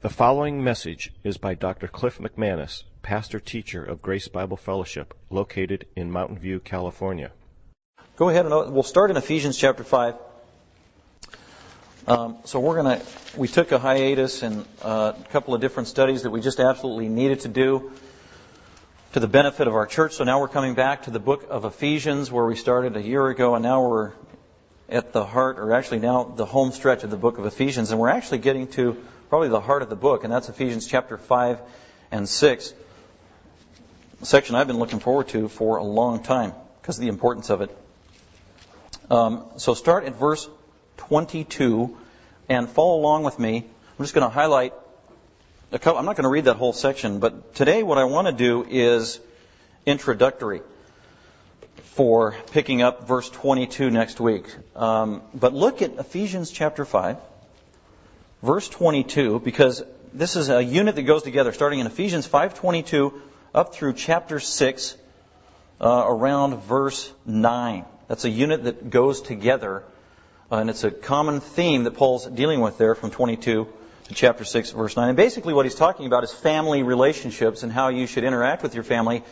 The following message is by Dr. Cliff McManus, pastor teacher of Grace Bible Fellowship, located in Mountain View, California. Go ahead and we'll start in Ephesians chapter 5. Um, so we're going to, we took a hiatus and uh, a couple of different studies that we just absolutely needed to do to the benefit of our church. So now we're coming back to the book of Ephesians where we started a year ago and now we're at the heart, or actually now the home stretch of the book of Ephesians and we're actually getting to probably the heart of the book, and that's Ephesians chapter 5 and 6. A section I've been looking forward to for a long time because of the importance of it. Um, so start at verse 22 and follow along with me. I'm just going to highlight a couple, I'm not going to read that whole section, but today what I want to do is introductory for picking up verse 22 next week. Um, but look at Ephesians chapter 5 verse 22 because this is a unit that goes together starting in Ephesians 5:22 up through chapter 6 uh, around verse 9. That's a unit that goes together uh, and it's a common theme that Paul's dealing with there from 22 to chapter 6 verse 9. And basically what he's talking about is family relationships and how you should interact with your family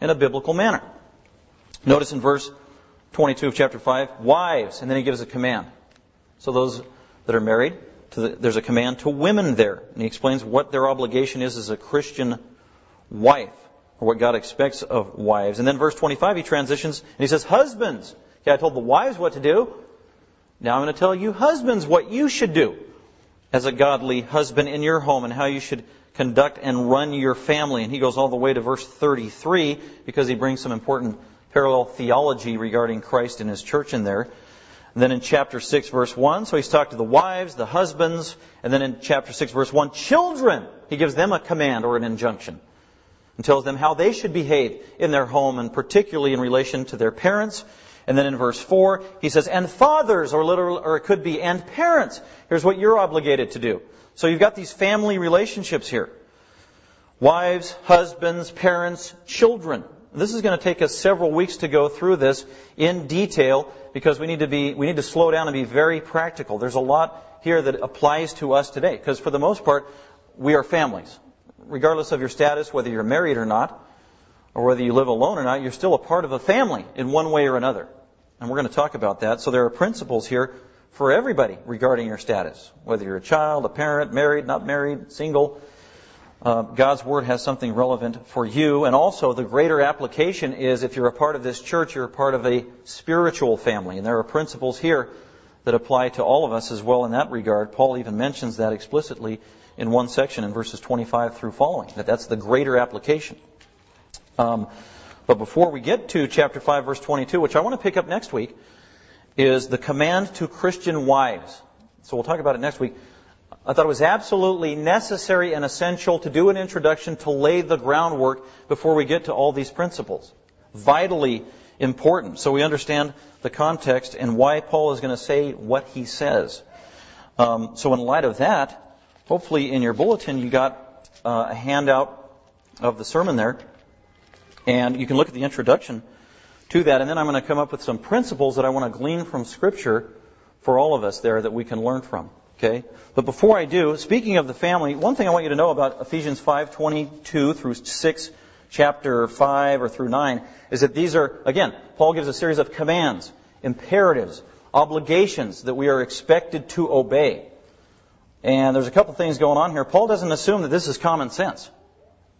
in a biblical manner. Notice in verse 22 of chapter 5, wives, and then he gives a command. So those that are married, the, there's a command to women there. And he explains what their obligation is as a Christian wife, or what God expects of wives. And then verse 25, he transitions and he says, Husbands. Okay, I told the wives what to do. Now I'm going to tell you, husbands, what you should do as a godly husband in your home and how you should conduct and run your family. And he goes all the way to verse 33 because he brings some important parallel theology regarding Christ and his church in there. And then in chapter 6, verse 1, so he's talked to the wives, the husbands, and then in chapter 6, verse 1, children. He gives them a command or an injunction and tells them how they should behave in their home and particularly in relation to their parents. And then in verse 4, he says, and fathers, or literal, or it could be, and parents. Here's what you're obligated to do. So you've got these family relationships here. Wives, husbands, parents, children. This is going to take us several weeks to go through this in detail because we need to be, we need to slow down and be very practical. There's a lot here that applies to us today because for the most part, we are families. Regardless of your status, whether you're married or not, or whether you live alone or not, you're still a part of a family in one way or another. And we're going to talk about that. So there are principles here for everybody regarding your status, whether you're a child, a parent, married, not married, single uh, God's Word has something relevant for you. And also, the greater application is if you're a part of this church, you're a part of a spiritual family. And there are principles here that apply to all of us as well in that regard. Paul even mentions that explicitly in one section in verses 25 through following, that that's the greater application. Um, but before we get to chapter 5, verse 22, which I want to pick up next week, is the command to Christian wives. So we'll talk about it next week. I thought it was absolutely necessary and essential to do an introduction to lay the groundwork before we get to all these principles. Vitally important. So we understand the context and why Paul is going to say what he says. Um, so in light of that, hopefully in your bulletin you got uh, a handout of the sermon there. And you can look at the introduction to that. And then I'm going to come up with some principles that I want to glean from Scripture for all of us there that we can learn from. Okay? But before I do, speaking of the family, one thing I want you to know about Ephesians 5:22 through 6 chapter 5 or through 9 is that these are again, Paul gives a series of commands, imperatives, obligations that we are expected to obey. And there's a couple things going on here. Paul doesn't assume that this is common sense.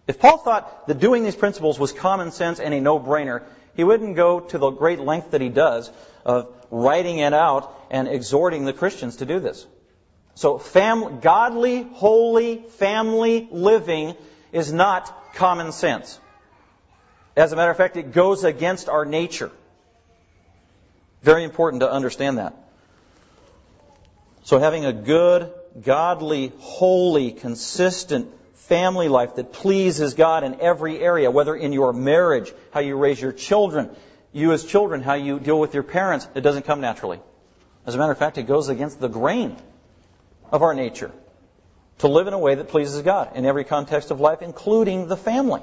If Paul thought that doing these principles was common sense and a no-brainer, he wouldn't go to the great length that he does of writing it out and exhorting the Christians to do this. So fam- godly, holy, family living is not common sense. As a matter of fact, it goes against our nature. Very important to understand that. So having a good, godly, holy, consistent family life that pleases God in every area, whether in your marriage, how you raise your children, you as children, how you deal with your parents, it doesn't come naturally. As a matter of fact, it goes against the grain of our nature to live in a way that pleases God in every context of life, including the family.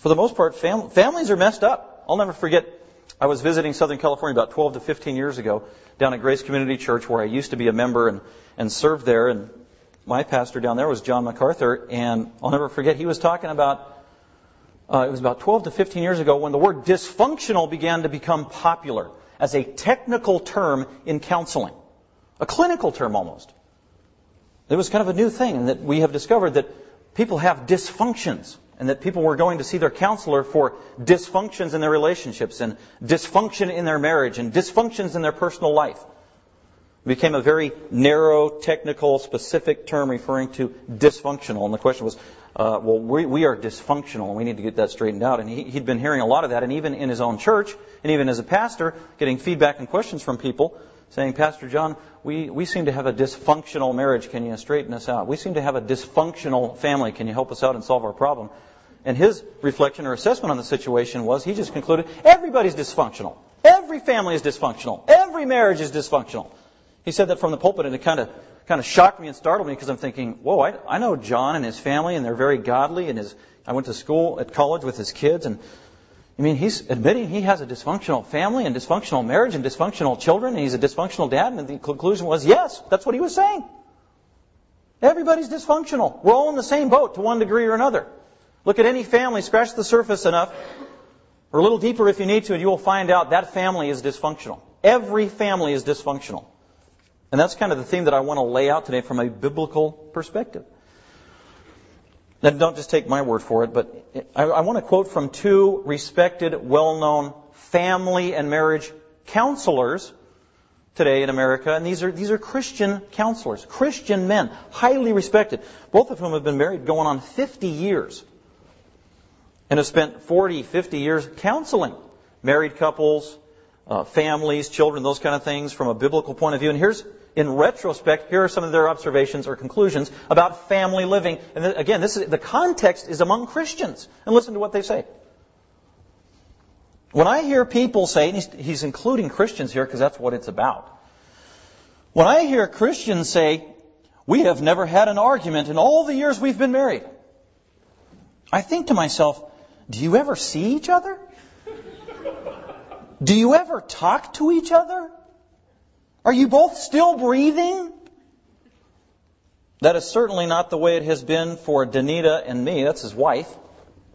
For the most part, fam- families are messed up. I'll never forget, I was visiting Southern California about 12 to 15 years ago down at Grace Community Church where I used to be a member and, and served there. And my pastor down there was John MacArthur, and I'll never forget, he was talking about, uh, it was about 12 to 15 years ago when the word dysfunctional began to become popular as a technical term in counseling. A clinical term almost. It was kind of a new thing, that we have discovered that people have dysfunctions, and that people were going to see their counselor for dysfunctions in their relationships, and dysfunction in their marriage, and dysfunctions in their personal life. It became a very narrow, technical, specific term referring to dysfunctional. And the question was, uh, well, we, we, are dysfunctional, and we need to get that straightened out. And he, he'd been hearing a lot of that, and even in his own church, and even as a pastor, getting feedback and questions from people saying, Pastor John, we, we seem to have a dysfunctional marriage. Can you straighten us out? We seem to have a dysfunctional family. Can you help us out and solve our problem? And his reflection or assessment on the situation was he just concluded everybody's dysfunctional. Every family is dysfunctional. Every marriage is dysfunctional. He said that from the pulpit, and it kind of kind of shocked me and startled me because I'm thinking, whoa, I, I know John and his family, and they're very godly. And his, I went to school at college with his kids, and I mean, he's admitting he has a dysfunctional family and dysfunctional marriage and dysfunctional children, and he's a dysfunctional dad. And the conclusion was, yes, that's what he was saying. Everybody's dysfunctional. We're all in the same boat to one degree or another. Look at any family, scratch the surface enough, or a little deeper if you need to, and you will find out that family is dysfunctional. Every family is dysfunctional. And that's kind of the theme that I want to lay out today from a biblical perspective. Now, don't just take my word for it, but I, I want to quote from two respected, well-known family and marriage counselors today in America, and these are these are Christian counselors, Christian men, highly respected, both of whom have been married going on 50 years, and have spent 40, 50 years counseling married couples, uh, families, children, those kind of things from a biblical point of view. And here's in retrospect, here are some of their observations or conclusions about family living. And again, this is, the context is among Christians. And listen to what they say. When I hear people say, and he's, he's including Christians here because that's what it's about. When I hear Christians say, we have never had an argument in all the years we've been married, I think to myself, do you ever see each other? Do you ever talk to each other? Are you both still breathing? That is certainly not the way it has been for Danita and me. That's his wife.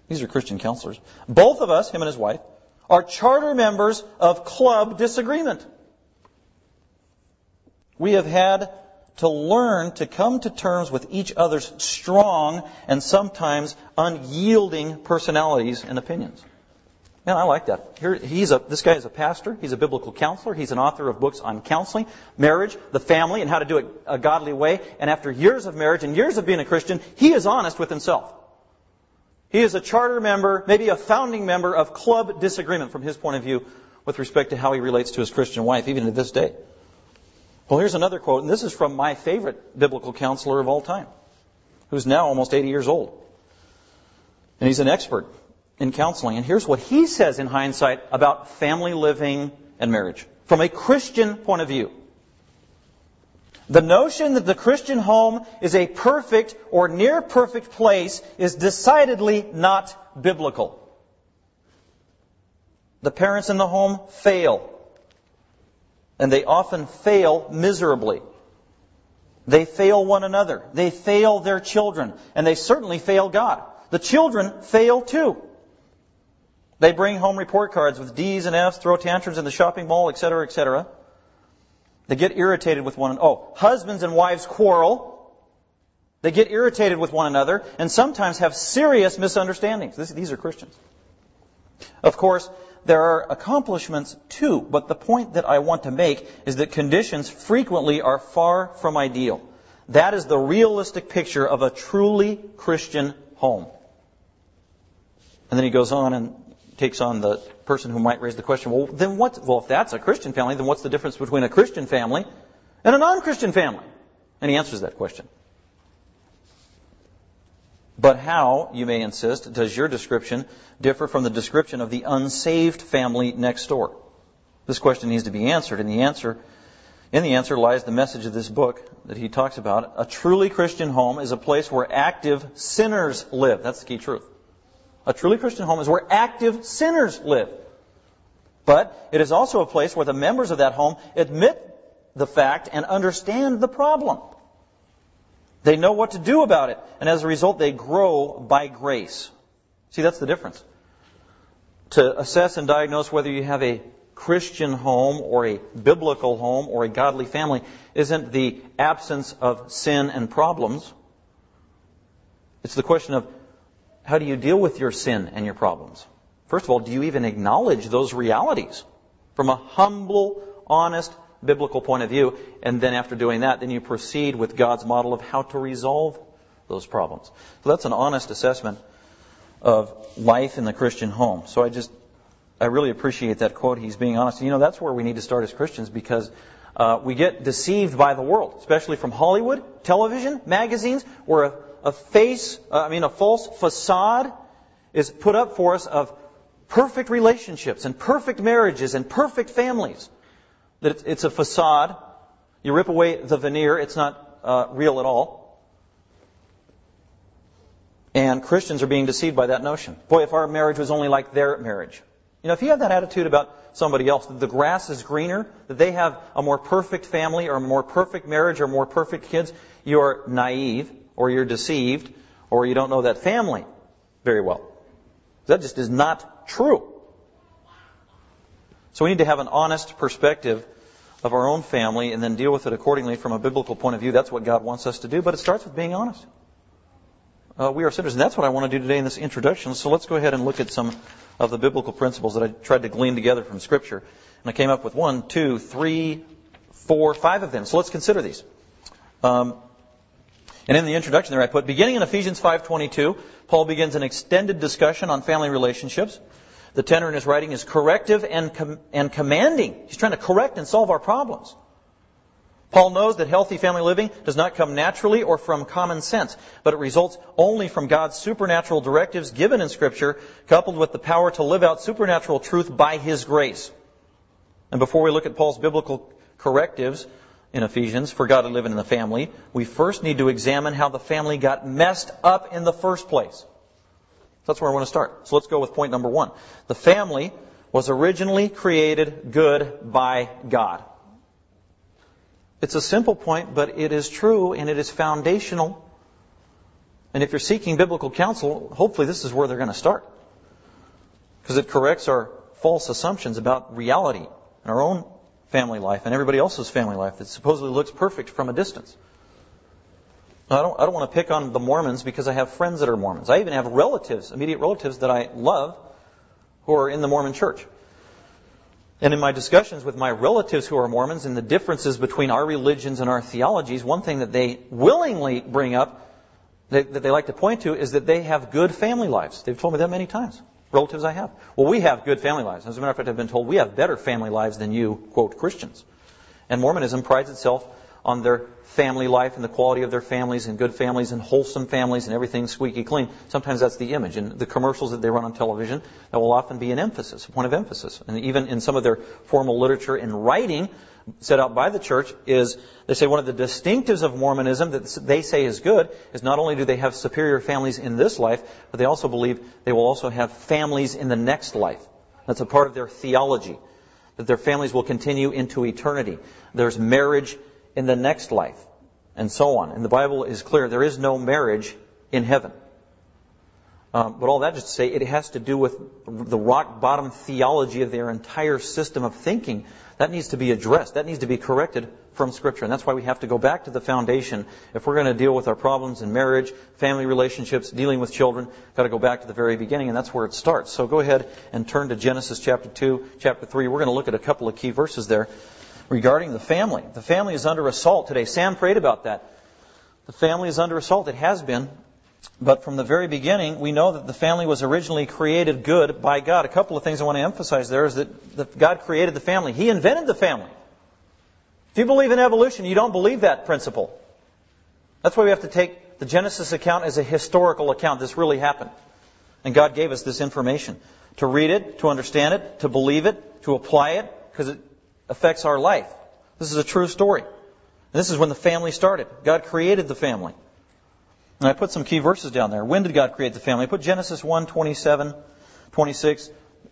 These are Christian counselors. Both of us, him and his wife, are charter members of Club Disagreement. We have had to learn to come to terms with each other's strong and sometimes unyielding personalities and opinions. Man, I like that. Here, he's a, this guy is a pastor. He's a biblical counselor. He's an author of books on counseling, marriage, the family, and how to do it a godly way. And after years of marriage and years of being a Christian, he is honest with himself. He is a charter member, maybe a founding member of Club Disagreement from his point of view with respect to how he relates to his Christian wife, even to this day. Well, here's another quote, and this is from my favorite biblical counselor of all time, who's now almost 80 years old. And he's an expert in counseling. And here's what he says in hindsight about family living and marriage from a Christian point of view. The notion that the Christian home is a perfect or near perfect place is decidedly not biblical. The parents in the home fail. And they often fail miserably. They fail one another. They fail their children. And they certainly fail God. The children fail too. They bring home report cards with D's and F's, throw tantrums in the shopping mall, etc., etc. They get irritated with one another. Oh, husbands and wives quarrel. They get irritated with one another and sometimes have serious misunderstandings. This, these are Christians. Of course, there are accomplishments too, but the point that I want to make is that conditions frequently are far from ideal. That is the realistic picture of a truly Christian home. And then he goes on and takes on the person who might raise the question, well, then what, well, if that's a Christian family, then what's the difference between a Christian family and a non-Christian family? And he answers that question. But how, you may insist, does your description differ from the description of the unsaved family next door? This question needs to be answered, and the answer, in the answer lies the message of this book that he talks about. A truly Christian home is a place where active sinners live. That's the key truth. A truly Christian home is where active sinners live. But it is also a place where the members of that home admit the fact and understand the problem. They know what to do about it, and as a result, they grow by grace. See, that's the difference. To assess and diagnose whether you have a Christian home or a biblical home or a godly family isn't the absence of sin and problems. It's the question of how do you deal with your sin and your problems? First of all, do you even acknowledge those realities from a humble, honest, biblical point of view? And then after doing that, then you proceed with God's model of how to resolve those problems. So that's an honest assessment of life in the Christian home. So I just, I really appreciate that quote. He's being honest. You know, that's where we need to start as Christians because uh, we get deceived by the world, especially from Hollywood, television, magazines, where a, a face, uh, I mean, a false facade is put up for us of perfect relationships and perfect marriages and perfect families. That it's a facade. You rip away the veneer, it's not uh, real at all. And Christians are being deceived by that notion. Boy, if our marriage was only like their marriage. You know, if you have that attitude about somebody else, that the grass is greener, that they have a more perfect family or a more perfect marriage or more perfect kids, you're naive or you're deceived or you don't know that family very well. That just is not true. So we need to have an honest perspective of our own family and then deal with it accordingly from a biblical point of view. That's what God wants us to do, but it starts with being honest uh, we are sinners. And that's what I want to do today in this introduction. So let's go ahead and look at some of the biblical principles that I tried to glean together from Scripture. And I came up with one, two, three, four, five of them. So let's consider these. Um, and in the introduction there I put, beginning in Ephesians 5.22, Paul begins an extended discussion on family relationships. The tenor in his writing is corrective and, com- and commanding. He's trying to correct and solve our problems. Paul knows that healthy family living does not come naturally or from common sense, but it results only from God's supernatural directives given in Scripture, coupled with the power to live out supernatural truth by His grace. And before we look at Paul's biblical correctives in Ephesians for God to live in the family, we first need to examine how the family got messed up in the first place. That's where I want to start. So let's go with point number one. The family was originally created good by God. It's a simple point, but it is true and it is foundational. And if you're seeking biblical counsel, hopefully this is where they're going to start. Because it corrects our false assumptions about reality and our own family life and everybody else's family life that supposedly looks perfect from a distance. I don't, I don't want to pick on the Mormons because I have friends that are Mormons. I even have relatives, immediate relatives that I love who are in the Mormon church. And in my discussions with my relatives who are Mormons and the differences between our religions and our theologies, one thing that they willingly bring up, that, that they like to point to, is that they have good family lives. They've told me that many times. Relatives I have. Well, we have good family lives. As a matter of fact, I've been told we have better family lives than you, quote, Christians. And Mormonism prides itself on their family life and the quality of their families and good families and wholesome families and everything squeaky clean. Sometimes that's the image. And the commercials that they run on television, that will often be an emphasis, a point of emphasis. And even in some of their formal literature and writing set out by the church is, they say one of the distinctives of Mormonism that they say is good is not only do they have superior families in this life, but they also believe they will also have families in the next life. That's a part of their theology. That their families will continue into eternity. There's marriage in the next life, and so on. And the Bible is clear there is no marriage in heaven. Um, but all that just to say, it has to do with the rock bottom theology of their entire system of thinking. That needs to be addressed. That needs to be corrected from Scripture. And that's why we have to go back to the foundation. If we're going to deal with our problems in marriage, family relationships, dealing with children, got to go back to the very beginning, and that's where it starts. So go ahead and turn to Genesis chapter 2, chapter 3. We're going to look at a couple of key verses there regarding the family. The family is under assault today. Sam prayed about that. The family is under assault. It has been. But from the very beginning, we know that the family was originally created good by God. A couple of things I want to emphasize there is that, God created the family. He invented the family. If you believe in evolution, you don't believe that principle. That's why we have to take the Genesis account as a historical account. This really happened. And God gave us this information. To read it, to understand it, to believe it, to apply it, because it affects our life. This is a true story. This is when the family started. God created the family. And I put some key verses down there. When did God create the family? I put Genesis 1, 27, 26.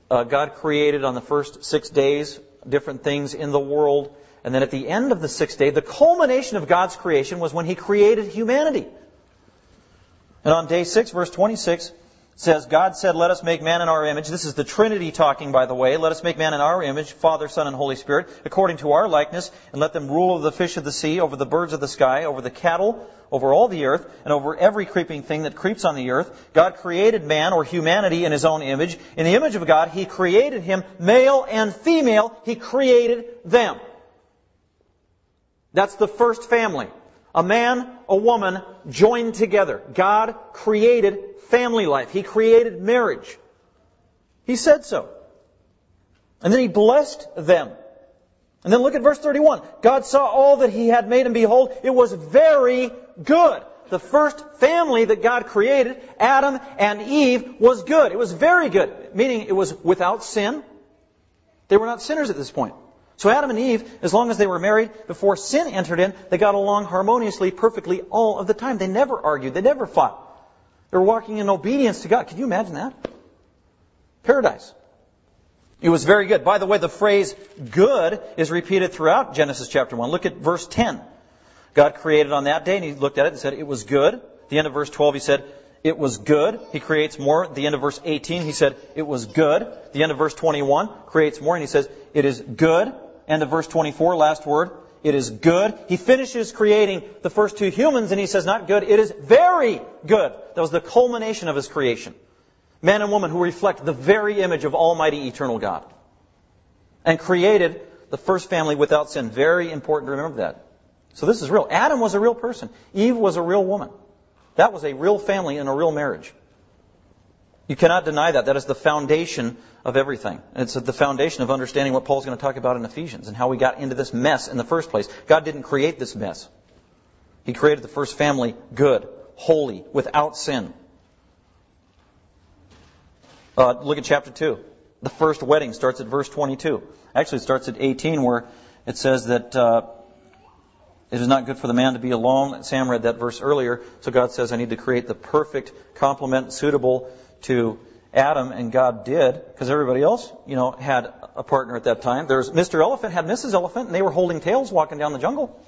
Uh, God created on the first six days different things in the world, And then at the end of the sixth day, the culmination of God's creation was when He created humanity. And on day six, verse 26, says, God said, let us make man in our image. This is the Trinity talking, by the way. Let us make man in our image, Father, Son, and Holy Spirit, according to our likeness, and let them rule over the fish of the sea, over the birds of the sky, over the cattle, over all the earth, and over every creeping thing that creeps on the earth. God created man, or humanity, in his own image. In the image of God, He created him, male and female, He created them. That's the first family. A man, a woman joined together. God created family life. He created marriage. He said so. And then he blessed them. And then look at verse 31. God saw all that he had made and behold, it was very good. The first family that God created, Adam and Eve, was good. It was very good. Meaning it was without sin. They were not sinners at this point. So Adam and Eve, as long as they were married, before sin entered in, they got along harmoniously, perfectly all of the time. They never argued. They never fought. They were walking in obedience to God. Can you imagine that? Paradise. It was very good. By the way, the phrase good is repeated throughout Genesis chapter 1. Look at verse 10. God created on that day and he looked at it and said, it was good. At the end of verse 12 he said, it was good. He creates more. At the end of verse 18 he said, it was good. At the end of verse 21 creates more and he says, it is good. End of verse 24, last word. It is good. He finishes creating the first two humans and he says, not good, it is very good. That was the culmination of his creation. Man and woman who reflect the very image of Almighty Eternal God. And created the first family without sin. Very important to remember that. So this is real. Adam was a real person. Eve was a real woman. That was a real family and a real marriage. You cannot deny that. That is the foundation of everything. It's the foundation of understanding what Paul's going to talk about in Ephesians and how we got into this mess in the first place. God didn't create this mess. He created the first family good, holy, without sin. Uh, look at chapter 2. The first wedding starts at verse 22. Actually, it starts at 18 where it says that uh, it is not good for the man to be alone. Sam read that verse earlier. So God says, I need to create the perfect complement suitable to Adam, and God did, because everybody else, you know, had a partner at that time. There's Mr. Elephant had Mrs. Elephant, and they were holding tails walking down the jungle.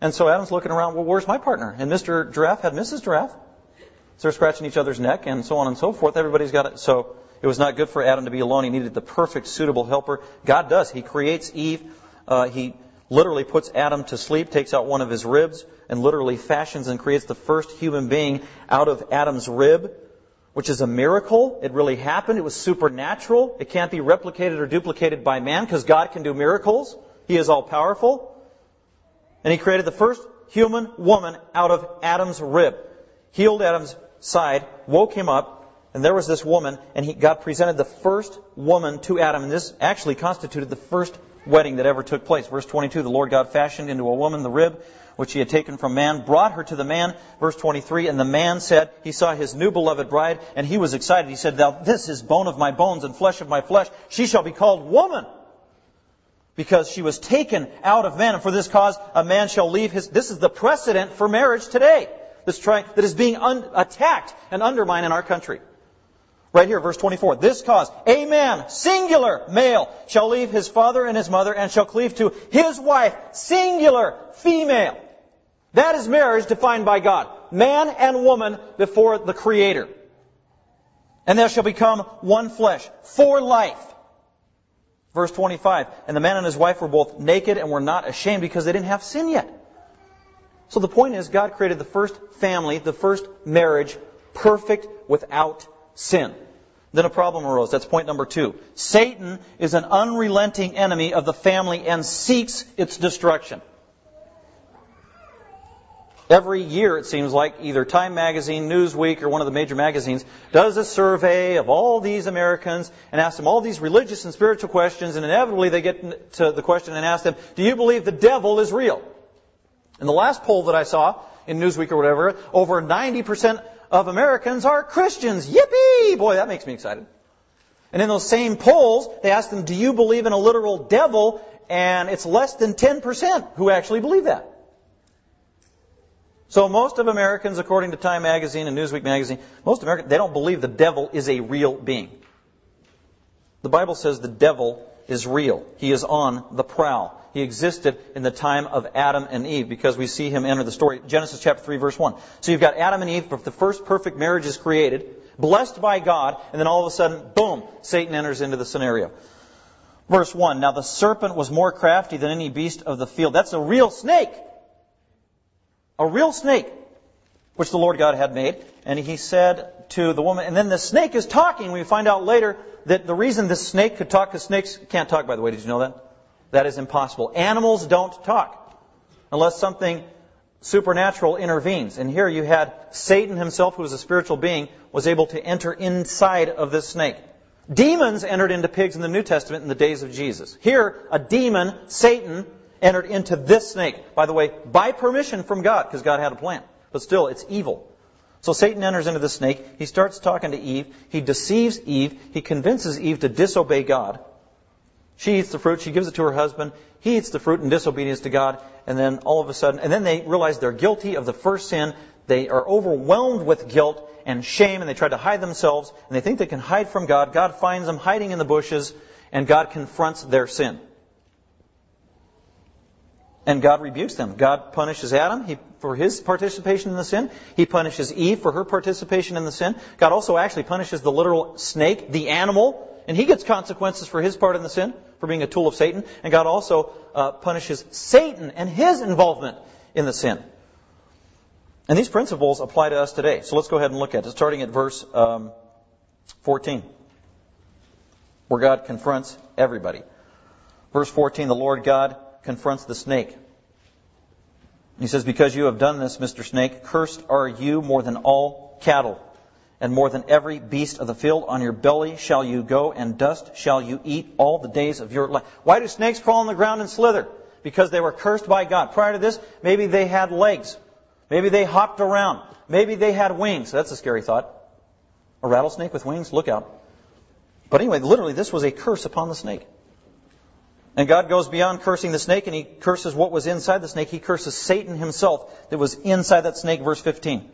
And so Adam's looking around, well, where's my partner? And Mr. Giraffe had Mrs. Giraffe. So they're scratching each other's neck, and so on and so forth. Everybody's got it. So it was not good for Adam to be alone. He needed the perfect, suitable helper. God does. He creates Eve. Uh, he literally puts Adam to sleep, takes out one of his ribs, and literally fashions and creates the first human being out of Adam's rib which is a miracle. It really happened. It was supernatural. It can't be replicated or duplicated by man because God can do miracles. He is all powerful. And he created the first human woman out of Adam's rib, healed Adam's side, woke him up, and there was this woman, and he, God presented the first woman to Adam, and this actually constituted the first wedding that ever took place. Verse 22, the Lord God fashioned into a woman the rib which he had taken from man, brought her to the man, verse 23, and the man said, he saw his new beloved bride, and he was excited. He said, Now this is bone of my bones and flesh of my flesh. She shall be called woman. Because she was taken out of man, and for this cause a man shall leave his, this is the precedent for marriage today. Try, that is being un, attacked and undermined in our country. Right here, verse 24. This cause, a man, singular, male, shall leave his father and his mother and shall cleave to his wife, singular, female. That is marriage defined by God. Man and woman before the Creator. And they shall become one flesh for life. Verse 25. And the man and his wife were both naked and were not ashamed because they didn't have sin yet. So the point is, God created the first family, the first marriage, perfect without sin. Then a problem arose. That's point number two. Satan is an unrelenting enemy of the family and seeks its destruction. Every year, it seems like, either Time Magazine, Newsweek, or one of the major magazines does a survey of all these Americans and asks them all these religious and spiritual questions, and inevitably they get to the question and ask them, do you believe the devil is real? In the last poll that I saw in Newsweek or whatever, over 90% of Americans are Christians. Yippee! Boy, that makes me excited. And in those same polls, they asked them, do you believe in a literal devil? And it's less than 10% who actually believe that. So most of Americans, according to Time Magazine and Newsweek Magazine, most Americans, they don't believe the devil is a real being. The Bible says the devil is real. He is on the prowl. He existed in the time of Adam and Eve because we see him enter the story. Genesis chapter 3 verse 1. So you've got Adam and Eve, the first perfect marriage is created, blessed by God, and then all of a sudden, boom, Satan enters into the scenario. Verse 1. Now the serpent was more crafty than any beast of the field. That's a real snake. A real snake, which the Lord God had made. And he said to the woman, and then the snake is talking. We find out later that the reason this snake could talk, because snakes can't talk, by the way, did you know that? That is impossible. Animals don't talk unless something supernatural intervenes. And here you had Satan himself, who was a spiritual being, was able to enter inside of this snake. Demons entered into pigs in the New Testament in the days of Jesus. Here, a demon, Satan, entered into this snake. By the way, by permission from God, because God had a plan. But still, it's evil. So Satan enters into the snake. He starts talking to Eve. He deceives Eve. He convinces Eve to disobey God. She eats the fruit. She gives it to her husband. He eats the fruit in disobedience to God. And then all of a sudden, and then they realize they're guilty of the first sin. They are overwhelmed with guilt and shame and they try to hide themselves and they think they can hide from God. God finds them hiding in the bushes and God confronts their sin. And God rebukes them. God punishes Adam for his participation in the sin. He punishes Eve for her participation in the sin. God also actually punishes the literal snake, the animal, and he gets consequences for his part in the sin, for being a tool of Satan. And God also uh, punishes Satan and his involvement in the sin. And these principles apply to us today. So let's go ahead and look at it, starting at verse um, 14, where God confronts everybody. Verse 14, the Lord God confronts the snake. He says, Because you have done this, Mr. Snake, cursed are you more than all cattle, and more than every beast of the field. On your belly shall you go, and dust shall you eat all the days of your life. Why do snakes crawl on the ground and slither? Because they were cursed by God. Prior to this, maybe they had legs. Maybe they hopped around. Maybe they had wings. That's a scary thought. A rattlesnake with wings? Look out. But anyway, literally, this was a curse upon the snake. And God goes beyond cursing the snake and he curses what was inside the snake. He curses Satan himself that was inside that snake, verse 15.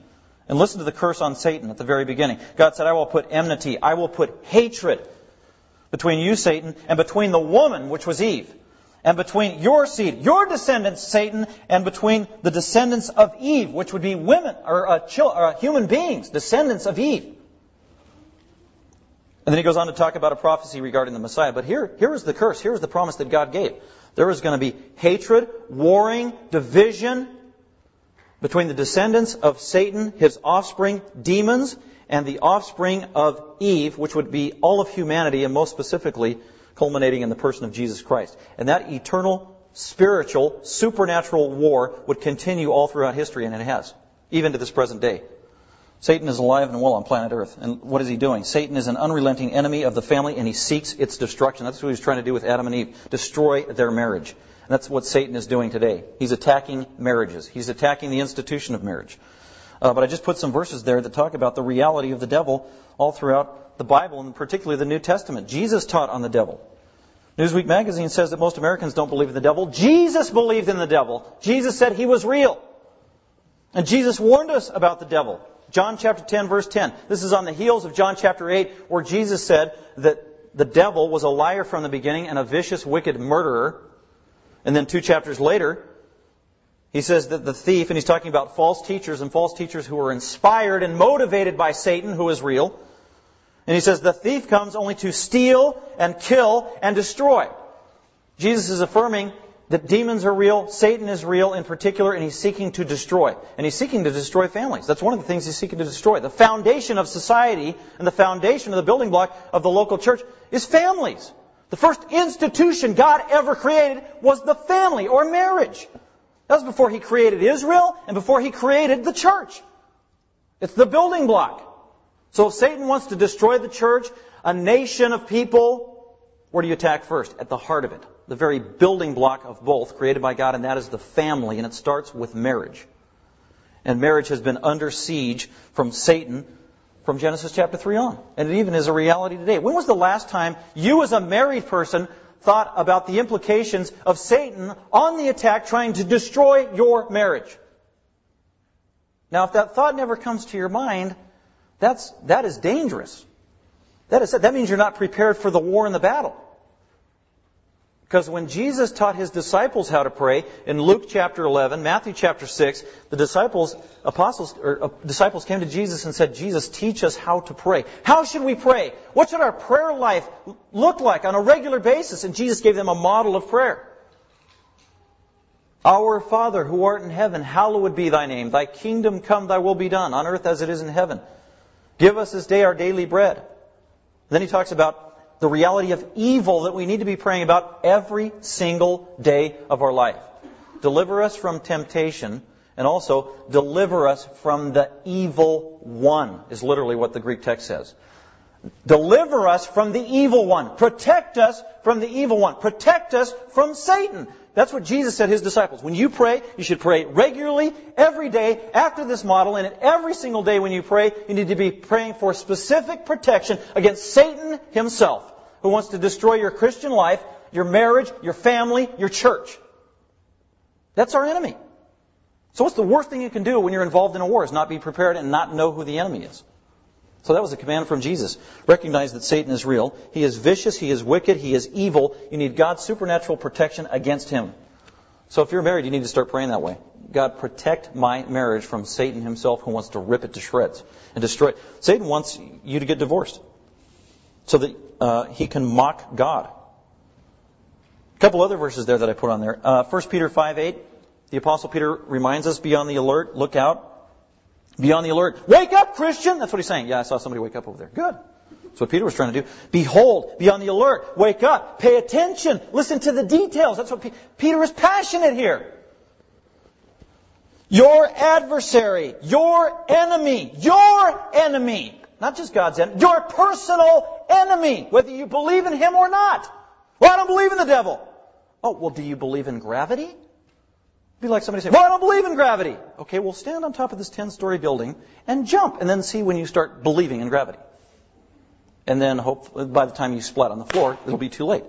And listen to the curse on Satan at the very beginning. God said, I will put enmity, I will put hatred between you, Satan, and between the woman, which was Eve and between your seed, your descendants, Satan, and between the descendants of Eve, which would be women or, uh, chil- or uh, human beings, descendants of Eve. And then he goes on to talk about a prophecy regarding the Messiah. But here, here is the curse. Here is the promise that God gave. There is going to be hatred, warring, division between the descendants of Satan, his offspring, demons, and the offspring of Eve, which would be all of humanity, and most specifically, culminating in the person of Jesus Christ. And that eternal, spiritual, supernatural war would continue all throughout history, and it has, even to this present day. Satan is alive and well on planet Earth. And what is he doing? Satan is an unrelenting enemy of the family, and he seeks its destruction. That's what he was trying to do with Adam and Eve destroy their marriage. And that's what Satan is doing today. He's attacking marriages, he's attacking the institution of marriage. Uh, but I just put some verses there that talk about the reality of the devil all throughout the Bible, and particularly the New Testament. Jesus taught on the devil. Newsweek magazine says that most Americans don't believe in the devil. Jesus believed in the devil. Jesus said he was real. And Jesus warned us about the devil. John chapter 10 verse 10. This is on the heels of John chapter 8 where Jesus said that the devil was a liar from the beginning and a vicious, wicked murderer. And then two chapters later, he says that the thief, and he's talking about false teachers and false teachers who are inspired and motivated by Satan, who is real. And he says, the thief comes only to steal and kill and destroy. Jesus is affirming that demons are real, Satan is real in particular, and he's seeking to destroy. And he's seeking to destroy families. That's one of the things he's seeking to destroy. The foundation of society and the foundation of the building block of the local church is families. The first institution God ever created was the family or marriage. That was before he created Israel and before he created the church. It's the building block. So if Satan wants to destroy the church, a nation of people, where do you attack first? At the heart of it. The very building block of both created by God, and that is the family, and it starts with marriage. And marriage has been under siege from Satan from Genesis chapter 3 on. And it even is a reality today. When was the last time you as a married person thought about the implications of Satan on the attack trying to destroy your marriage? Now, if that thought never comes to your mind, that's, that is dangerous. That, is, that means you're not prepared for the war and the battle. Because when Jesus taught his disciples how to pray in Luke chapter 11, Matthew chapter 6, the disciples, apostles, or uh, disciples came to Jesus and said, Jesus, teach us how to pray. How should we pray? What should our prayer life look like on a regular basis? And Jesus gave them a model of prayer. Our Father who art in heaven, hallowed be thy name. Thy kingdom come, thy will be done, on earth as it is in heaven. Give us this day our daily bread. Then he talks about the reality of evil that we need to be praying about every single day of our life. Deliver us from temptation and also deliver us from the evil one is literally what the Greek text says. Deliver us from the evil one. Protect us from the evil one. Protect us from Satan. That's what Jesus said to his disciples. When you pray, you should pray regularly, every day, after this model, and every single day when you pray, you need to be praying for specific protection against Satan himself, who wants to destroy your Christian life, your marriage, your family, your church. That's our enemy. So what's the worst thing you can do when you're involved in a war is not be prepared and not know who the enemy is. So that was a command from Jesus. Recognize that Satan is real. He is vicious. He is wicked. He is evil. You need God's supernatural protection against him. So if you're married, you need to start praying that way. God, protect my marriage from Satan himself who wants to rip it to shreds and destroy it. Satan wants you to get divorced so that uh, he can mock God. A couple other verses there that I put on there. Uh, 1 Peter 5 8, the Apostle Peter reminds us, be on the alert, look out, be on the alert. Wake up, Christian! That's what he's saying. Yeah, I saw somebody wake up over there. Good. That's what Peter was trying to do. Behold, be on the alert. Wake up. Pay attention. Listen to the details. That's what Peter is passionate here. Your adversary, your enemy, your enemy, not just God's enemy, your personal enemy, whether you believe in him or not. Well, I don't believe in the devil. Oh, well, do you believe in gravity? It'd be like somebody saying, well, I don't believe in gravity. Okay, well, stand on top of this 10 story building and jump and then see when you start believing in gravity. And then hope by the time you splat on the floor, it'll be too late.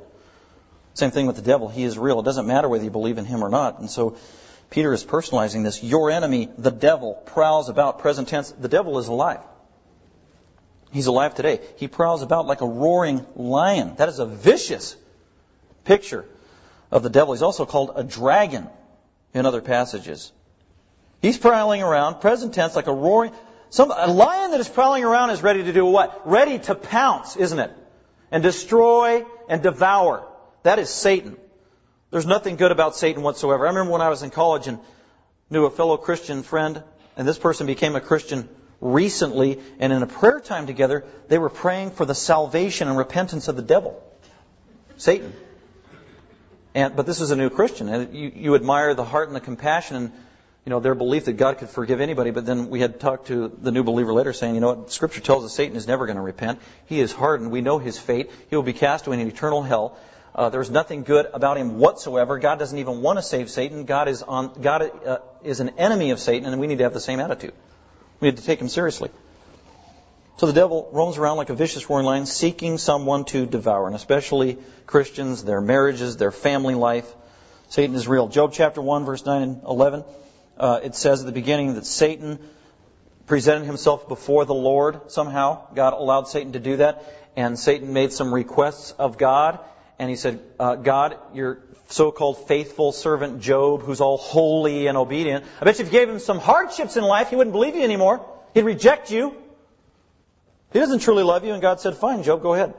Same thing with the devil. He is real. It doesn't matter whether you believe in him or not. And so Peter is personalizing this. Your enemy, the devil, prowls about present tense. The devil is alive. He's alive today. He prowls about like a roaring lion. That is a vicious picture of the devil. He's also called a dragon in other passages. He's prowling around, present tense, like a roaring. Some, a lion that is prowling around is ready to do what? Ready to pounce, isn't it? And destroy and devour. That is Satan. There's nothing good about Satan whatsoever. I remember when I was in college and knew a fellow Christian friend, and this person became a Christian recently, and in a prayer time together, they were praying for the salvation and repentance of the devil. Satan. And, but this is a new Christian, and you, you admire the heart and the compassion and you know their belief that God could forgive anybody. But then we had talked to the new believer later, saying, you know what, Scripture tells us Satan is never going to repent. He is hardened. We know his fate. He will be cast away in eternal hell. Uh, there's nothing good about him whatsoever. God doesn't even want to save Satan. God is on. God uh, is an enemy of Satan, and we need to have the same attitude. We need to take him seriously. So the devil roams around like a vicious roaring lion, seeking someone to devour, and especially Christians, their marriages, their family life. Satan is real. Job chapter 1, verse 9 and 11, uh, it says at the beginning that Satan presented himself before the Lord somehow. God allowed Satan to do that, and Satan made some requests of God, and he said, uh, God, your so-called faithful servant Job, who's all holy and obedient, I bet you if you gave him some hardships in life, he wouldn't believe you anymore. He'd reject you. He doesn't truly love you, and God said, Fine, Job, go ahead.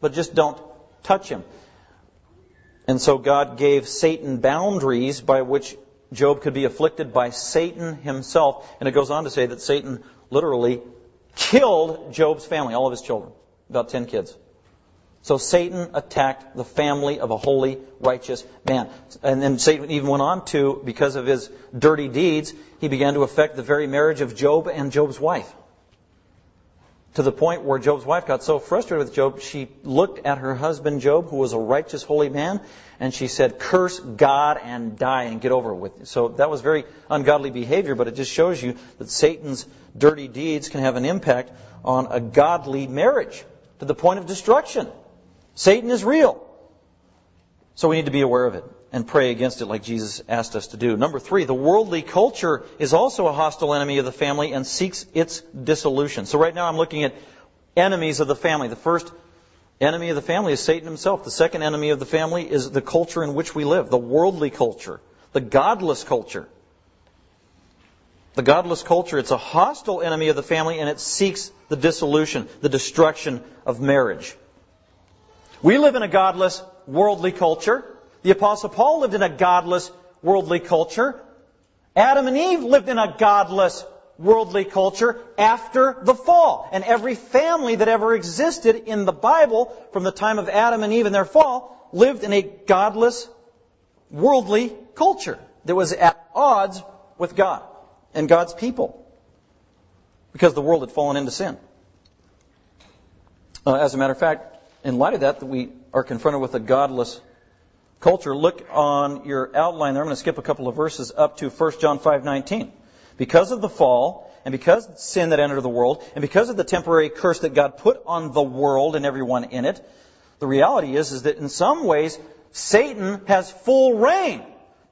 But just don't touch him. And so God gave Satan boundaries by which Job could be afflicted by Satan himself. And it goes on to say that Satan literally killed Job's family, all of his children, about 10 kids. So Satan attacked the family of a holy, righteous man. And then Satan even went on to, because of his dirty deeds, he began to affect the very marriage of Job and Job's wife to the point where Job's wife got so frustrated with Job, she looked at her husband Job, who was a righteous, holy man, and she said, Curse God and die and get over it with. So that was very ungodly behavior, but it just shows you that Satan's dirty deeds can have an impact on a godly marriage to the point of destruction. Satan is real. So we need to be aware of it and pray against it like Jesus asked us to do. Number three, the worldly culture is also a hostile enemy of the family and seeks its dissolution. So right now I'm looking at enemies of the family. The first enemy of the family is Satan himself. The second enemy of the family is the culture in which we live, the worldly culture, the godless culture. The godless culture, it's a hostile enemy of the family and it seeks the dissolution, the destruction of marriage. We live in a godless, worldly culture. The Apostle Paul lived in a godless, worldly culture. Adam and Eve lived in a godless, worldly culture after the fall. And every family that ever existed in the Bible from the time of Adam and Eve and their fall lived in a godless, worldly culture that was at odds with God and God's people because the world had fallen into sin. Uh, as a matter of fact, in light of that, that we are confronted with a godless culture. Look on your outline there. I'm going to skip a couple of verses up to 1 John 5:19. Because of the fall, and because sin that entered the world, and because of the temporary curse that God put on the world and everyone in it, the reality is, is that in some ways, Satan has full reign.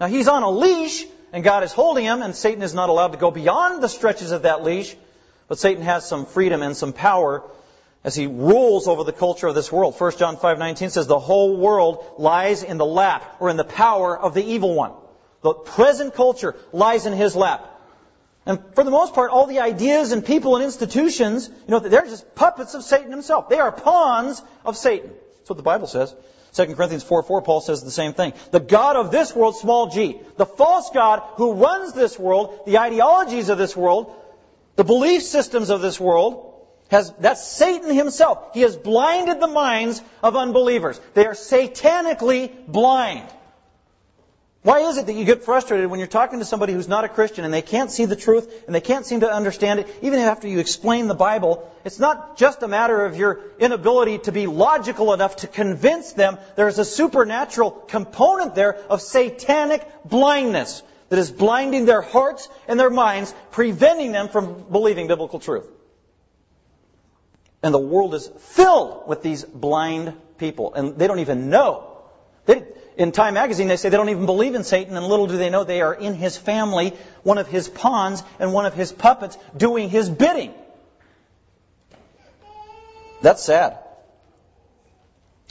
Now he's on a leash, and God is holding him, and Satan is not allowed to go beyond the stretches of that leash, but Satan has some freedom and some power as he rules over the culture of this world. 1 John 5:19 says the whole world lies in the lap or in the power of the evil one. The present culture lies in his lap. And for the most part, all the ideas and people and institutions, you know, they're just puppets of Satan himself. They are pawns of Satan. That's what the Bible says. 2 Corinthians 4 4, Paul says the same thing. The God of this world, small g, the false God who runs this world, the ideologies of this world, the belief systems of this world, has, that's Satan himself. He has blinded the minds of unbelievers. They are satanically blind. Why is it that you get frustrated when you're talking to somebody who's not a Christian and they can't see the truth and they can't seem to understand it, even after you explain the Bible? It's not just a matter of your inability to be logical enough to convince them. There's a supernatural component there of satanic blindness that is blinding their hearts and their minds, preventing them from believing biblical truth. And the world is filled with these blind people, and they don't even know. They, in Time magazine, they say they don't even believe in Satan, and little do they know they are in his family, one of his pawns and one of his puppets doing his bidding. That's sad.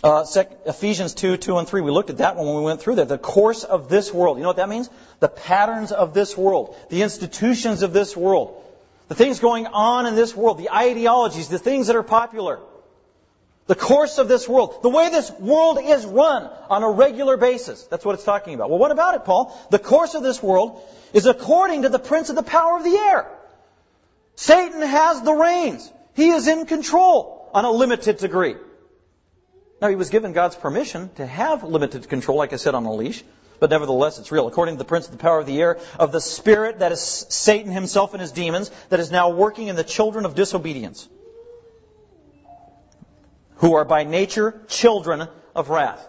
Uh, Ephesians 2, 2 and 3, we looked at that one when we went through that. The course of this world. You know what that means? The patterns of this world. The institutions of this world. The things going on in this world. The ideologies. The things that are popular. The course of this world. The way this world is run on a regular basis. That's what it's talking about. Well, what about it, Paul? The course of this world is according to the prince of the power of the air. Satan has the reins. He is in control on a limited degree. Now, he was given God's permission to have limited control, like I said, on a leash. But nevertheless, it's real. According to the prince of the power of the air, of the spirit that is Satan himself and his demons, that is now working in the children of disobedience who are by nature children of wrath.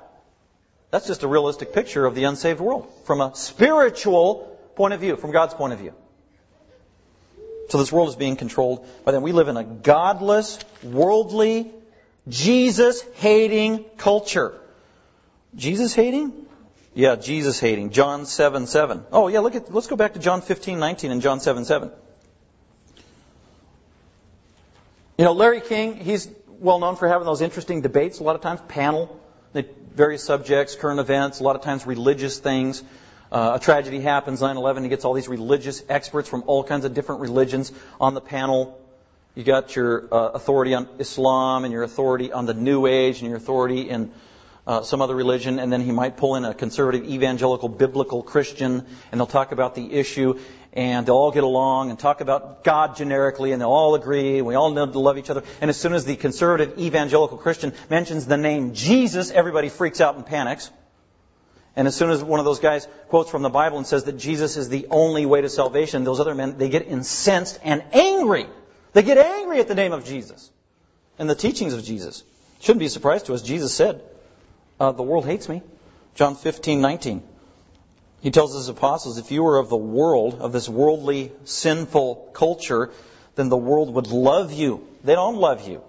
That's just a realistic picture of the unsaved world from a spiritual point of view, from God's point of view. So this world is being controlled by them. We live in a godless, worldly, Jesus hating culture. Jesus hating? Yeah, Jesus hating. John 7 7. Oh, yeah, look at, let's go back to John 15 19 and John 7 7. You know, Larry King, he's well known for having those interesting debates, a lot of times, panel, various subjects, current events, a lot of times religious things. Uh, a tragedy happens, 9-11, he gets all these religious experts from all kinds of different religions on the panel. You got your uh, authority on Islam and your authority on the New Age and your authority in uh, some other religion, and then he might pull in a conservative, evangelical, biblical Christian, and they'll talk about the issue and they'll all get along and talk about God generically, and they'll all agree, and we all know to love each other. And as soon as the conservative evangelical Christian mentions the name Jesus, everybody freaks out and panics. And as soon as one of those guys quotes from the Bible and says that Jesus is the only way to salvation, those other men, they get incensed and angry. They get angry at the name of Jesus and the teachings of Jesus. Shouldn't be a surprise to us. Jesus said, uh, the world hates me. John 15, 19. He tells his apostles, if you were of the world, of this worldly, sinful culture, then the world would love you. They don't love you.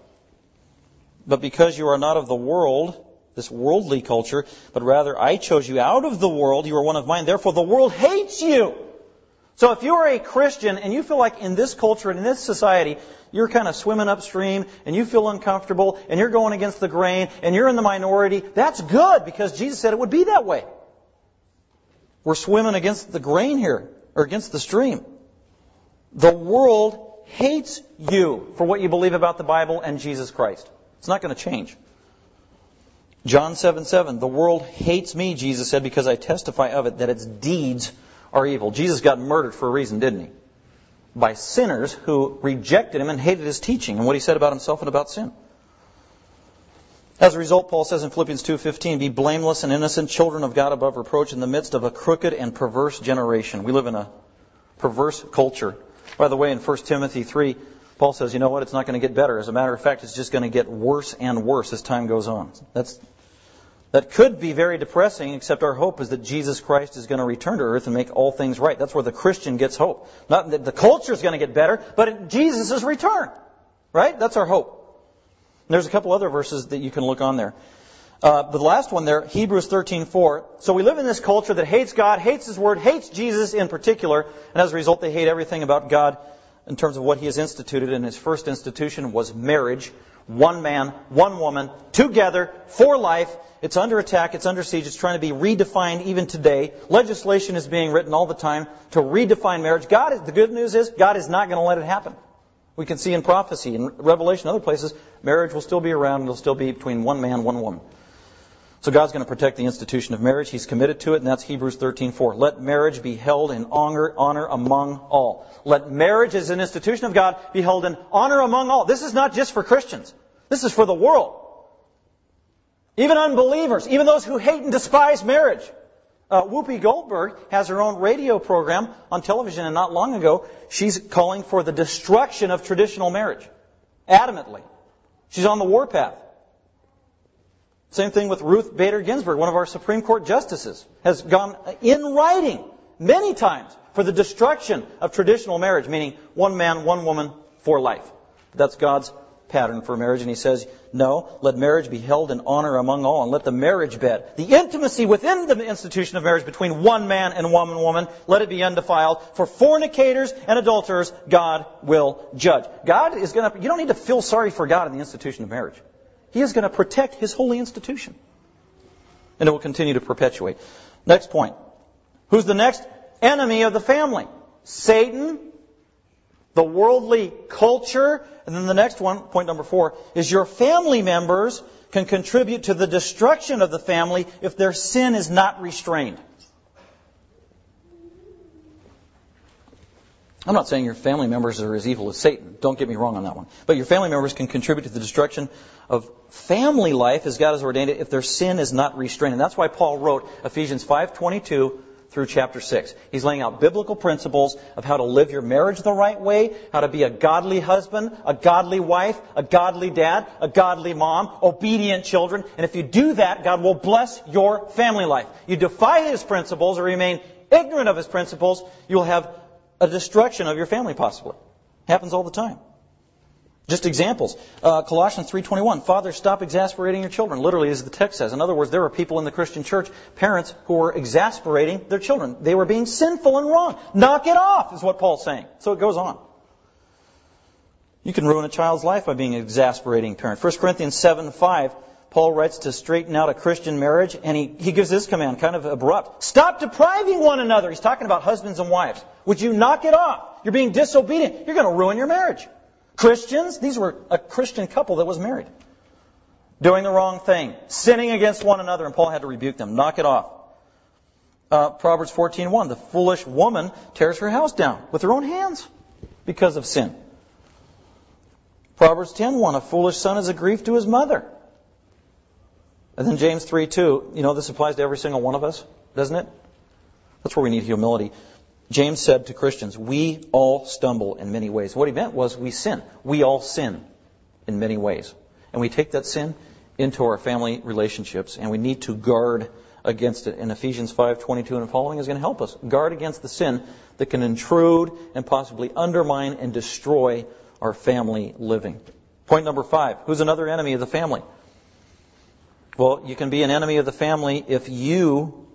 But because you are not of the world, this worldly culture, but rather I chose you out of the world, you are one of mine, therefore the world hates you. So if you are a Christian and you feel like in this culture and in this society, you're kind of swimming upstream and you feel uncomfortable and you're going against the grain and you're in the minority, that's good because Jesus said it would be that way. We're swimming against the grain here, or against the stream. The world hates you for what you believe about the Bible and Jesus Christ. It's not going to change. John 7 7, the world hates me, Jesus said, because I testify of it that its deeds are evil. Jesus got murdered for a reason, didn't he? By sinners who rejected him and hated his teaching and what he said about himself and about sin. As a result, Paul says in Philippians 2:15, "Be blameless and innocent children of God above reproach in the midst of a crooked and perverse generation." We live in a perverse culture. By the way, in 1 Timothy 3, Paul says, "You know what? It's not going to get better. As a matter of fact, it's just going to get worse and worse as time goes on." That's that could be very depressing, except our hope is that Jesus Christ is going to return to earth and make all things right. That's where the Christian gets hope. Not that the culture is going to get better, but Jesus' return. Right? That's our hope. And there's a couple other verses that you can look on there. Uh, the last one there, Hebrews 13:4. So we live in this culture that hates God, hates His Word, hates Jesus in particular, and as a result, they hate everything about God in terms of what He has instituted. And His first institution was marriage, one man, one woman, together for life. It's under attack. It's under siege. It's trying to be redefined even today. Legislation is being written all the time to redefine marriage. God is, the good news is God is not going to let it happen. We can see in prophecy, in Revelation, other places, marriage will still be around it'll still be between one man, one woman. So God's going to protect the institution of marriage. He's committed to it, and that's Hebrews 13:4. Let marriage be held in honor, honor among all. Let marriage as an institution of God be held in honor among all. This is not just for Christians. This is for the world. Even unbelievers, even those who hate and despise marriage. Uh, Whoopi Goldberg has her own radio program on television, and not long ago, she's calling for the destruction of traditional marriage. Adamantly. She's on the warpath. Same thing with Ruth Bader Ginsburg, one of our Supreme Court justices, has gone in writing many times for the destruction of traditional marriage, meaning one man, one woman for life. That's God's pattern for marriage. And he says, no, let marriage be held in honor among all, and let the marriage bed, the intimacy within the institution of marriage between one man and one woman, let it be undefiled. For fornicators and adulterers, God will judge. God is to, you don't need to feel sorry for God in the institution of marriage. He is going to protect His holy institution. And it will continue to perpetuate. Next point. Who's the next enemy of the family? Satan the worldly culture. And then the next one, point number four, is your family members can contribute to the destruction of the family if their sin is not restrained. I'm not saying your family members are as evil as Satan. Don't get me wrong on that one. But your family members can contribute to the destruction of family life as God has ordained it if their sin is not restrained. And that's why Paul wrote Ephesians 5:22 through chapter 6. He's laying out biblical principles of how to live your marriage the right way, how to be a godly husband, a godly wife, a godly dad, a godly mom, obedient children. And if you do that, God will bless your family life. You defy His principles or remain ignorant of His principles, you'll have a destruction of your family possibly. Happens all the time. Just examples. Uh, Colossians 3.21, Fathers, stop exasperating your children. Literally, as the text says. In other words, there were people in the Christian church, parents, who were exasperating their children. They were being sinful and wrong. Knock it off, is what Paul's saying. So it goes on. You can ruin a child's life by being an exasperating parent. 1 Corinthians 7.5, Paul writes to straighten out a Christian marriage, and he, he gives this command, kind of abrupt. Stop depriving one another. He's talking about husbands and wives. Would you knock it off? You're being disobedient. You're going to ruin your marriage. Christians, these were a Christian couple that was married. Doing the wrong thing, sinning against one another, and Paul had to rebuke them. Knock it off. Uh, Proverbs 14:1, the foolish woman tears her house down with her own hands because of sin. Proverbs 10:1, a foolish son is a grief to his mother. And then James 3:2, you know this applies to every single one of us, doesn't it? That's where we need humility. James said to Christians, we all stumble in many ways. What he meant was we sin. We all sin in many ways. And we take that sin into our family relationships and we need to guard against it. And Ephesians 5:22 and following is going to help us guard against the sin that can intrude and possibly undermine and destroy our family living. Point number 5, who's another enemy of the family? Well, you can be an enemy of the family if you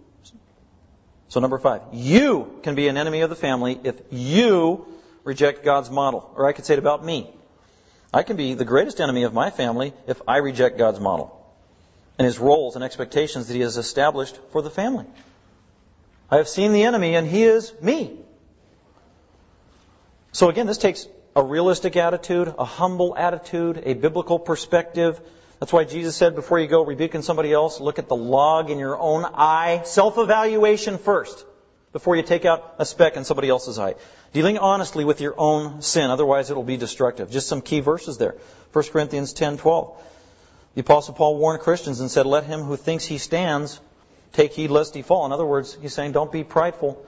So number five, you can be an enemy of the family if you reject God's model. Or I could say it about me. I can be the greatest enemy of my family if I reject God's model and his roles and expectations that he has established for the family. I have seen the enemy and he is me. So again, this takes a realistic attitude, a humble attitude, a biblical perspective. That's why Jesus said before you go rebuking somebody else, look at the log in your own eye. Self-evaluation first before you take out a speck in somebody else's eye. Dealing honestly with your own sin, otherwise it'll be destructive. Just some key verses there. 1 Corinthians 10:12. The apostle Paul warned Christians and said, "Let him who thinks he stands take heed lest he fall." In other words, he's saying, don't be prideful.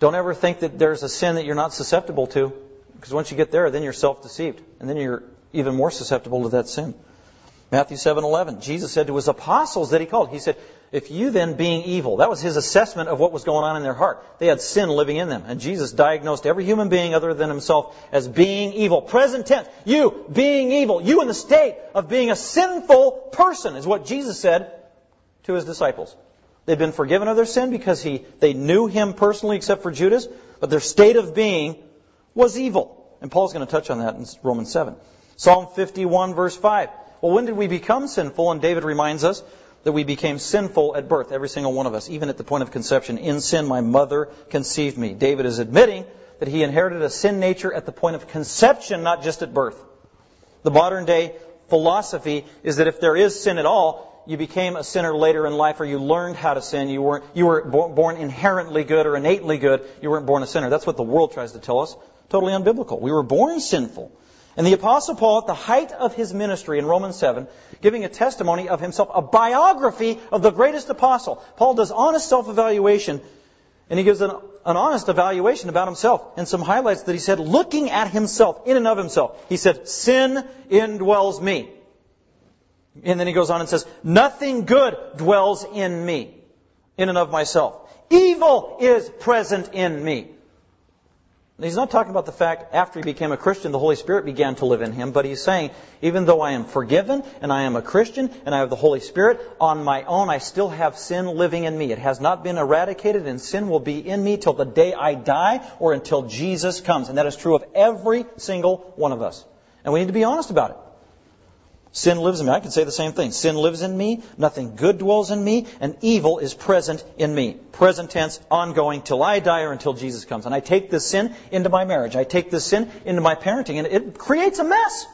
Don't ever think that there's a sin that you're not susceptible to, because once you get there, then you're self-deceived, and then you're even more susceptible to that sin. Matthew 7:11. Jesus said to his apostles that he called, he said, if you then being evil, that was his assessment of what was going on in their heart. They had sin living in them. And Jesus diagnosed every human being other than himself as being evil. Present tense. You being evil. You in the state of being a sinful person is what Jesus said to his disciples. They've been forgiven of their sin because he, they knew him personally except for Judas, but their state of being was evil. And Paul's going to touch on that in Romans 7. Psalm 51 verse 5. Well, when did we become sinful? And David reminds us that we became sinful at birth, every single one of us, even at the point of conception. In sin, my mother conceived me. David is admitting that he inherited a sin nature at the point of conception, not just at birth. The modern day philosophy is that if there is sin at all, you became a sinner later in life or you learned how to sin. You weren't, you were born inherently good or innately good. You weren't born a sinner. That's what the world tries to tell us. Totally unbiblical. We were born sinful. And the Apostle Paul, at the height of his ministry in Romans 7, giving a testimony of himself, a biography of the greatest apostle. Paul does honest self-evaluation, and he gives an, an, honest evaluation about himself, and some highlights that he said, looking at himself, in and of himself. He said, sin indwells me. And then he goes on and says, nothing good dwells in me, in and of myself. Evil is present in me. He's not talking about the fact after he became a Christian, the Holy Spirit began to live in him, but he's saying, even though I am forgiven and I am a Christian and I have the Holy Spirit, on my own I still have sin living in me. It has not been eradicated and sin will be in me till the day I die or until Jesus comes. And that is true of every single one of us. And we need to be honest about it. Sin lives in me. I can say the same thing. Sin lives in me. Nothing good dwells in me. And evil is present in me. Present tense, ongoing, till I die or until Jesus comes. And I take this sin into my marriage. I take this sin into my parenting. And it creates a mess.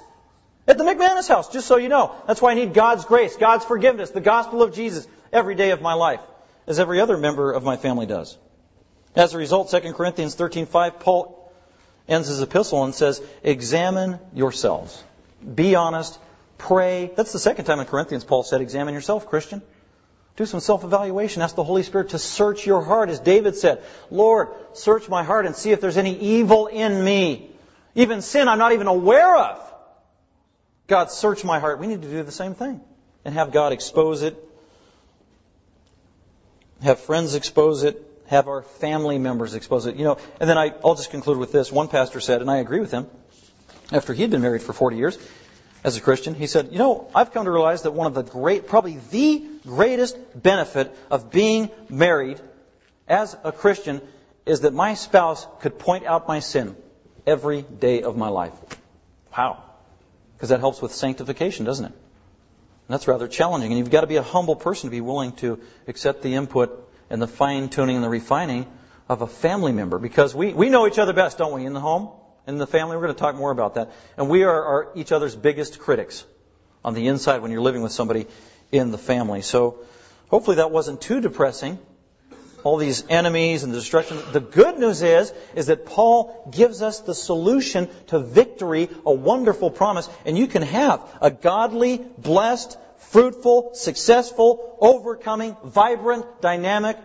At the McManus house, just so you know. That's why I need God's grace, God's forgiveness, the gospel of Jesus every day of my life. As every other member of my family does. As a result, 2 Corinthians 13.5, Paul ends his epistle and says, Examine yourselves. Be honest Pray. That's the second time in Corinthians Paul said, examine yourself, Christian. Do some self-evaluation. Ask the Holy Spirit to search your heart. As David said, Lord, search my heart and see if there's any evil in me. Even sin I'm not even aware of. God, search my heart. We need to do the same thing. And have God expose it. Have friends expose it. Have our family members expose it. You know, and then I, I'll just conclude with this. One pastor said, and I agree with him, after he'd been married for 40 years, as a Christian, he said, You know, I've come to realize that one of the great, probably the greatest benefit of being married as a Christian is that my spouse could point out my sin every day of my life. Wow. Because that helps with sanctification, doesn't it? And that's rather challenging. And you've got to be a humble person to be willing to accept the input and the fine tuning and the refining of a family member. Because we, we know each other best, don't we, in the home? In the family. We're going to talk more about that. And we are, are each other's biggest critics on the inside when you're living with somebody in the family. So hopefully that wasn't too depressing. All these enemies and the destruction. The good news is, is that Paul gives us the solution to victory, a wonderful promise, and you can have a godly, blessed, fruitful, successful, overcoming, vibrant, dynamic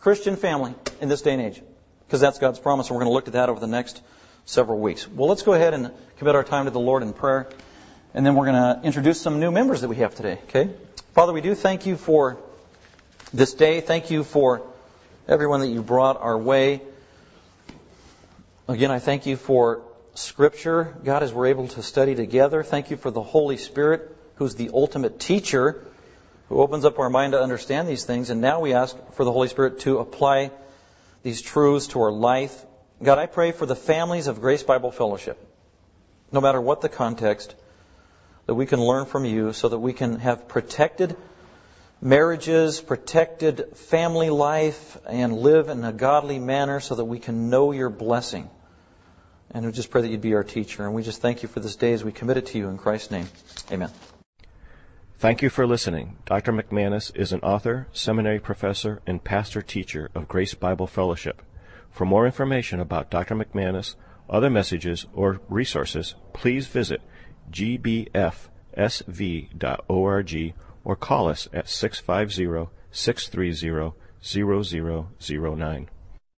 Christian family in this day and age. Because that's God's promise, and we're going to look at that over the next several weeks. Well, let's go ahead and commit our time to the Lord in prayer, and then we're going to introduce some new members that we have today. Okay? Father, we do thank you for this day. Thank you for everyone that you brought our way. Again, I thank you for Scripture, God, as we're able to study together. Thank you for the Holy Spirit, who's the ultimate teacher, who opens up our mind to understand these things. And now we ask for the Holy Spirit to apply these truths to our life. God, I pray for the families of Grace Bible Fellowship, no matter what the context, that we can learn from you so that we can have protected marriages, protected family life, and live in a godly manner so that we can know your blessing. And we just pray that you'd be our teacher. And we just thank you for this day as we commit it to you in Christ's name. Amen. Thank you for listening. Dr. McManus is an author, seminary professor, and pastor teacher of Grace Bible Fellowship. For more information about Dr. McManus, other messages, or resources, please visit gbfsv.org or call us at 650 630 0009.